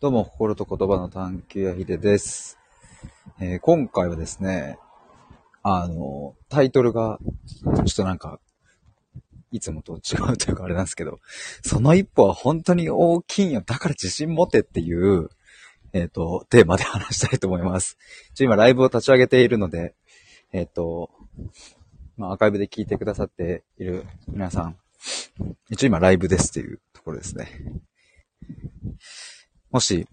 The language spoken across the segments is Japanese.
どうも、心と言葉の探求やひでです、えー今回はですね、あの、タイトルが、ちょっとなんか、いつもと違うというかあれなんですけど、その一歩は本当に大きいんよ。だから自信持てっていう、えっ、と、テーマで話したいと思います。ちょ今ライブを立ち上げているので、えっ、と、まあ、アーカイブで聞いてくださっている皆さん、一応今ライブですっていうところですね。もし、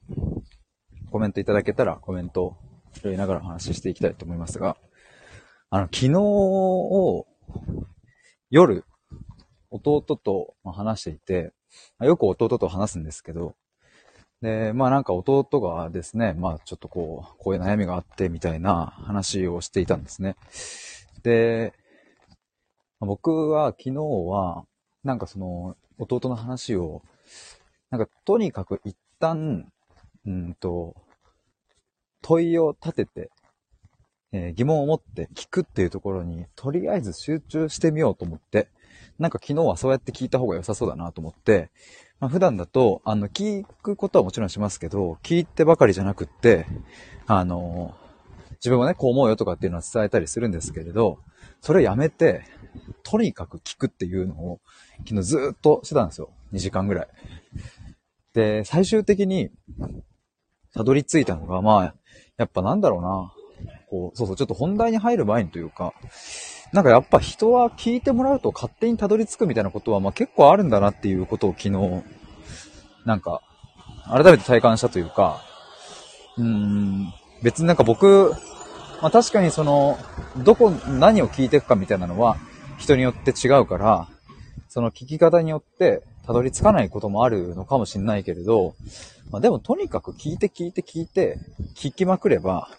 コメントいただけたらコメントを拾いながらお話ししていきたいと思いますが、あの、昨日を、夜、弟と話していて、よく弟と話すんですけど、で、まあなんか弟がですね、まあちょっとこう、こういう悩みがあってみたいな話をしていたんですね。で、僕は昨日は、なんかその、弟の話を、なんかとにかく一旦、うんと、問いを立てて、えー疑問を持って聞くっていうところに、とりあえず集中してみようと思って、なんか昨日はそうやって聞いた方が良さそうだなと思って、まあ、普段だと、あの、聞くことはもちろんしますけど、聞いてばかりじゃなくって、あの、自分はね、こう思うよとかっていうのは伝えたりするんですけれど、それをやめて、とにかく聞くっていうのを、昨日ずっとしてたんですよ。2時間ぐらい。で、最終的に、たどり着いたのが、まあ、やっぱなんだろうな。こう、そうそう、ちょっと本題に入る前にというか、なんかやっぱ人は聞いてもらうと勝手にたどり着くみたいなことは、まあ結構あるんだなっていうことを昨日、なんか、改めて体感したというか、うーん、別になんか僕、まあ確かにその、どこ、何を聞いていくかみたいなのは、人によって違うから、その聞き方によって、たどり着かないこともあるのかもしれないけれど、まあでもとにかく聞いて聞いて聞いて、聞きまくれば、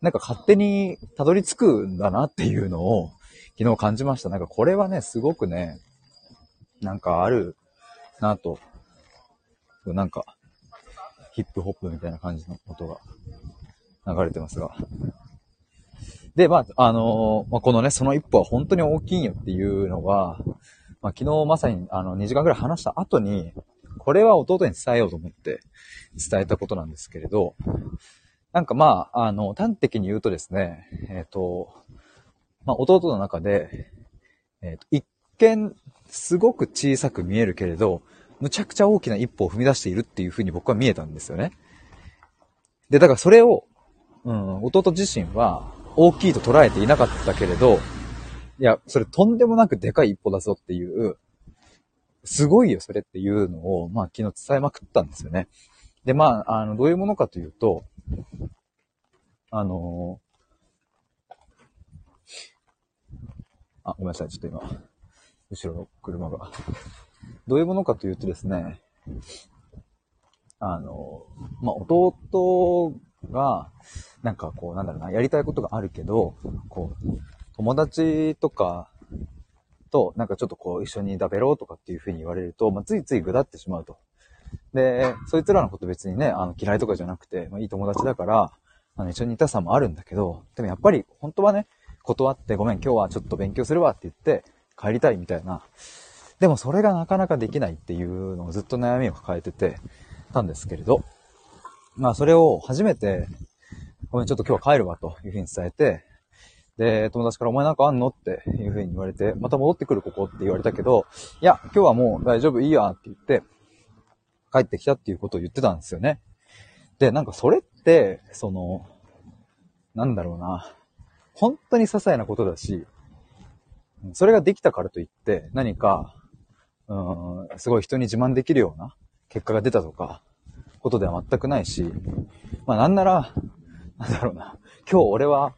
なんか勝手にたどり着くんだなっていうのを昨日感じました。なんかこれはね、すごくね、なんかあるなと。なんか、ヒップホップみたいな感じの音が流れてますが。で、まあ、あのーまあ、このね、その一歩は本当に大きいんよっていうのは、まあ、昨日まさにあの2時間ぐらい話した後に、これは弟に伝えようと思って伝えたことなんですけれど、なんかまあ、あの、端的に言うとですね、えっ、と、まあ、弟の中で、えっ、と、一見、すごく小さく見えるけれど、むちゃくちゃ大きな一歩を踏み出しているっていう風に僕は見えたんですよね。で、だからそれを、うん、弟自身は大きいと捉えていなかったけれど、いや、それとんでもなくでかい一歩だぞっていう、すごいよ、それっていうのを、まあ、昨日伝えまくったんですよね。で、まあ、あの、どういうものかというと、あのあ、ごめんなさい、ちょっと今、後ろの車が。どういうものかというとですね、あのまあ、弟が、なんかこう、なんだろうな、やりたいことがあるけど、こう、友達とかと、なんかちょっとこう、一緒に食べろうとかっていう風に言われると、まあ、ついついぐだってしまうと。で、そいつらのこと別にね、あの、嫌いとかじゃなくて、まあ、いい友達だから、あの、一緒にいたさもあるんだけど、でもやっぱり、本当はね、断って、ごめん、今日はちょっと勉強するわって言って、帰りたいみたいな。でもそれがなかなかできないっていうのをずっと悩みを抱えてて、たんですけれど、まあそれを初めて、ごめん、ちょっと今日は帰るわというふうに伝えて、で、友達からお前なんかあんのっていうふうに言われて、また戻ってくるここって言われたけど、いや、今日はもう大丈夫、いいやって言って、帰ってきたっていうことを言ってたんですよね。で、なんかそれって、その、なんだろうな、本当に些細なことだし、それができたからといって、何か、うん、すごい人に自慢できるような結果が出たとか、ことでは全くないし、まあなんなら、なんだろうな、今日俺は、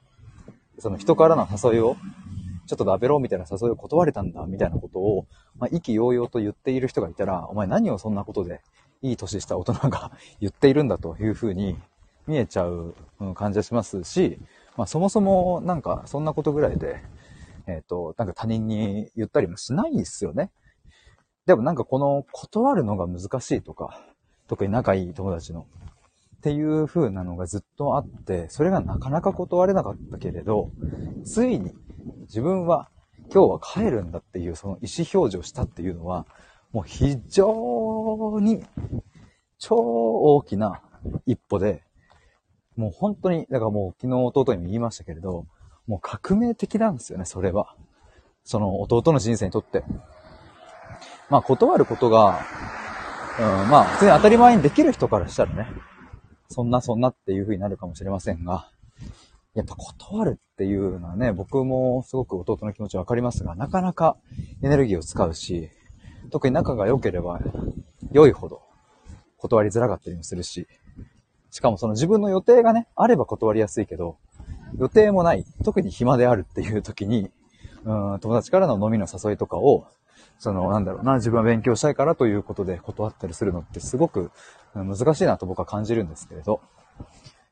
その人からの誘いを、ちょっと食べろみたいな誘いを断れたんだ、みたいなことを、まあ意気揚々と言っている人がいたら、お前何をそんなことで、いい年した大人が 言っているんだというふうに見えちゃう感じがしますし、まあそもそもなんかそんなことぐらいで、えっ、と、なんか他人に言ったりもしないですよね。でもなんかこの断るのが難しいとか、特に仲いい友達の。っていう風なのがずっとあって、それがなかなか断れなかったけれど、ついに自分は今日は帰るんだっていうその意思表示をしたっていうのは、もう非常に超大きな一歩で、もう本当に、だからもう昨日弟にも言いましたけれど、もう革命的なんですよね、それは。その弟の人生にとって。まあ断ることが、うん、まあ普通に当たり前にできる人からしたらね、そんなそんなっていう風になるかもしれませんが、やっぱ断るっていうのはね、僕もすごく弟の気持ちわかりますが、なかなかエネルギーを使うし、特に仲が良ければ良いほど断りづらかったりもするし、しかもその自分の予定がね、あれば断りやすいけど、予定もない、特に暇であるっていう時に、うん、友達からの飲みの誘いとかを、その、なんだろうな、自分は勉強したいからということで断ったりするのってすごく難しいなと僕は感じるんですけれど、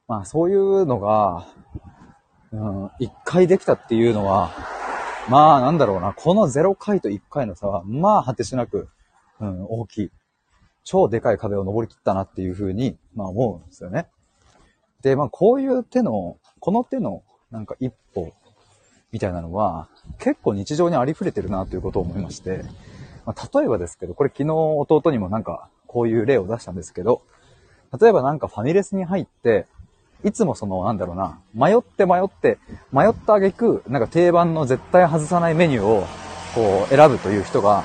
まあそういうのが、うん、一回できたっていうのは、まあなんだろうな、この0回と1回の差は、まあ果てしなく、うん、大きい。超でかい壁を登り切ったなっていうふうに、まあ思うんですよね。で、まあこういう手の、この手のなんか一歩みたいなのは結構日常にありふれてるなということを思いまして、まあ、例えばですけど、これ昨日弟にもなんかこういう例を出したんですけど、例えばなんかファミレスに入って、いつもその、なんだろうな、迷って迷って、迷った挙句、なんか定番の絶対外さないメニューを、こう、選ぶという人が、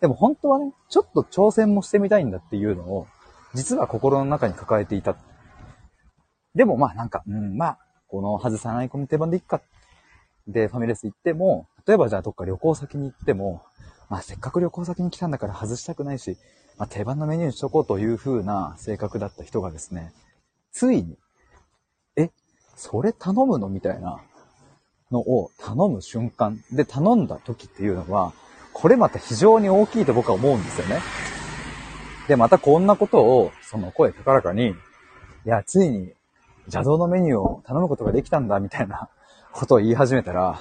でも本当はね、ちょっと挑戦もしてみたいんだっていうのを、実は心の中に抱えていた。でもまあなんか、うん、まあ、この外さないこの定番でいっか。で、ファミレス行っても、例えばじゃあどっか旅行先に行っても、まあせっかく旅行先に来たんだから外したくないし、まあ定番のメニューにしとこうという風な性格だった人がですね、ついにえそれ頼むのみたいなのを頼む瞬間で頼んだ時っていうのは、これまた非常に大きいと僕は思うんですよね。で、またこんなことを、その声高らかに、いや、ついに邪道のメニューを頼むことができたんだ、みたいなことを言い始めたら、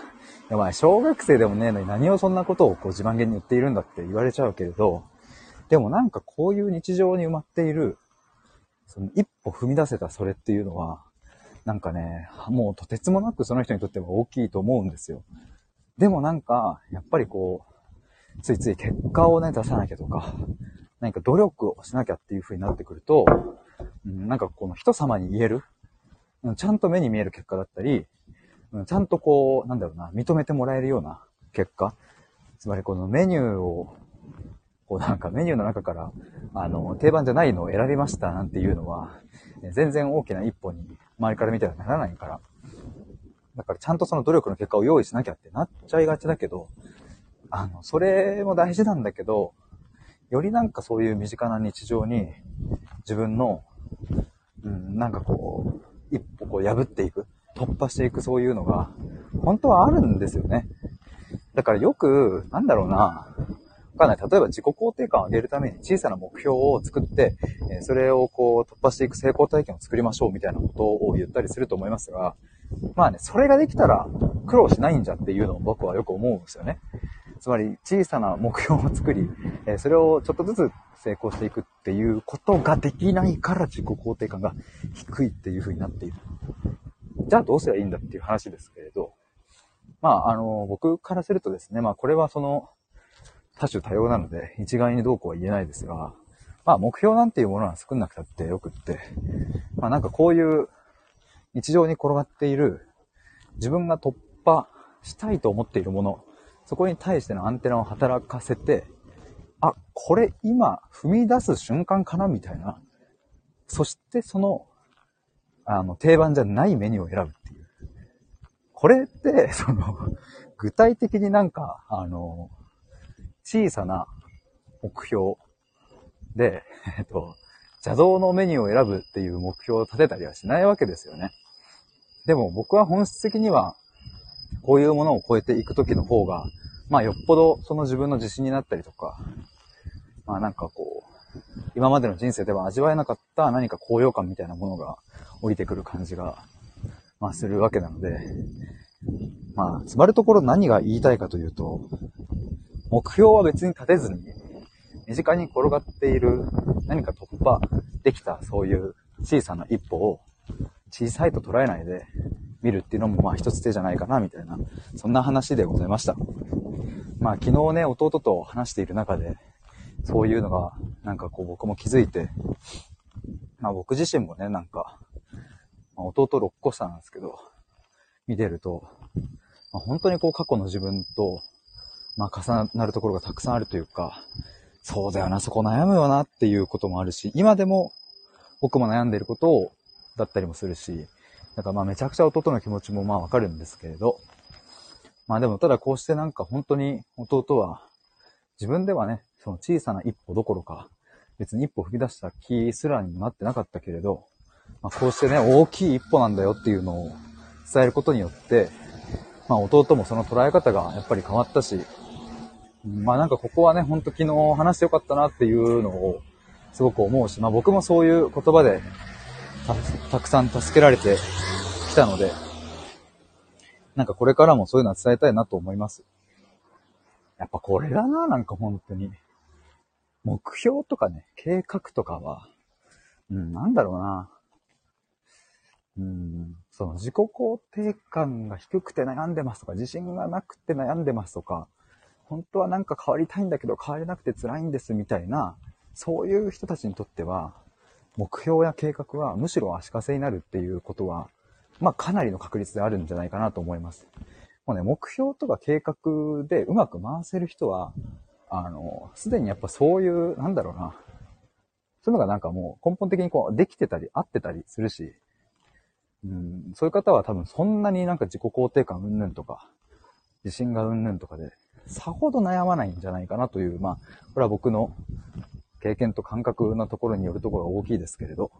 いや、まあ、小学生でもねえのに何をそんなことをこう自慢げに言っているんだって言われちゃうけれど、でもなんかこういう日常に埋まっている、その一歩踏み出せたそれっていうのは、なんかね、もうとてつもなくその人にとっては大きいと思うんですよ。でもなんか、やっぱりこう、ついつい結果をね、出さなきゃとか、何か努力をしなきゃっていう風になってくると、うん、なんかこの人様に言える、ちゃんと目に見える結果だったり、ちゃんとこう、なんだろうな、認めてもらえるような結果。つまりこのメニューを、こうなんかメニューの中から、あの、定番じゃないのを選びましたなんていうのは、全然大きな一歩に周りから見たらならないから。だからちゃんとその努力の結果を用意しなきゃってなっちゃいがちだけど、あの、それも大事なんだけど、よりなんかそういう身近な日常に自分の、うん、なんかこう、一歩こう破っていく、突破していくそういうのが、本当はあるんですよね。だからよく、なんだろうな、わかんない。例えば自己肯定感を上げるために小さな目標を作って、えそれをこう突破していく成功体験を作りましょうみたいなことを言ったりすると思いますが、まあね、それができたら苦労しないんじゃっていうのを僕はよく思うんですよね。つまり小さな目標を作り、えそれをちょっとずつ成功していくっていうことができないから自己肯定感が低いっていう風になっている。じゃあどうすればいいんだっていう話ですけれど、まあ、あの、僕からするとですね、まあ、これはその、多種多様なので、一概にどうこうは言えないですが、まあ目標なんていうものは作んなくたってよくって、まあなんかこういう日常に転がっている自分が突破したいと思っているもの、そこに対してのアンテナを働かせて、あ、これ今踏み出す瞬間かなみたいな。そしてその、あの、定番じゃないメニューを選ぶっていう。これって、その、具体的になんか、あの、小さな目標で、えっと、邪道のメニューを選ぶっていう目標を立てたりはしないわけですよね。でも僕は本質的には、こういうものを超えていくときの方が、まあよっぽどその自分の自信になったりとか、まあなんかこう、今までの人生では味わえなかった何か高揚感みたいなものが降りてくる感じが、まあするわけなので、まあ、つまるところ何が言いたいかというと、目標は別に立てずに、身近に転がっている何か突破できたそういう小さな一歩を小さいと捉えないで見るっていうのもまあ一つ手じゃないかなみたいな、そんな話でございました。まあ昨日ね、弟と話している中で、そういうのがなんかこう僕も気づいて、まあ僕自身もね、なんか、まあ、弟6個下なんですけど、見てると、まあ、本当にこう過去の自分と、まあ重なるところがたくさんあるというか、そうだよな、そこ悩むよなっていうこともあるし、今でも僕も悩んでいることを、だったりもするし、だからまあめちゃくちゃ弟の気持ちもまあわかるんですけれど、まあでもただこうしてなんか本当に弟は自分ではね、その小さな一歩どころか、別に一歩踏み出した気すらにもなってなかったけれど、まあこうしてね、大きい一歩なんだよっていうのを伝えることによって、まあ弟もその捉え方がやっぱり変わったし、まあなんかここはね、ほんと昨日話してよかったなっていうのをすごく思うし、まあ僕もそういう言葉でたくさん助けられてきたので、なんかこれからもそういうのは伝えたいなと思います。やっぱこれだな、なんか本当に。目標とかね、計画とかは、うん、なんだろうな。うん、その自己肯定感が低くて悩んでますとか、自信がなくて悩んでますとか、本当はなんか変わりたいんだけど変われなくて辛いんですみたいな、そういう人たちにとっては、目標や計画はむしろ足かせになるっていうことは、まあかなりの確率であるんじゃないかなと思います。もうね、目標とか計画でうまく回せる人は、あの、すでにやっぱそういう、なんだろうな、そういうのがなんかもう根本的にこうできてたり合ってたりするし、うん、そういう方は多分そんなになんか自己肯定感うんぬんとか、自信がうんぬんとかでさほど悩まないんじゃないかなという、まあ、これは僕の経験と感覚のところによるところが大きいですけれど。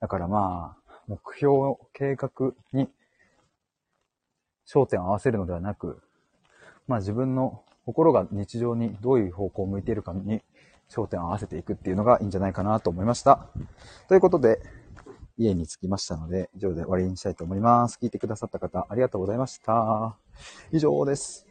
だからまあ、目標、計画に焦点を合わせるのではなく、まあ自分の心が日常にどういう方向を向いているかに焦点を合わせていくっていうのがいいんじゃないかなと思いました。ということで、家に着きましたので、以上で終わりにしたいと思います。聞いてくださった方、ありがとうございました。以上です。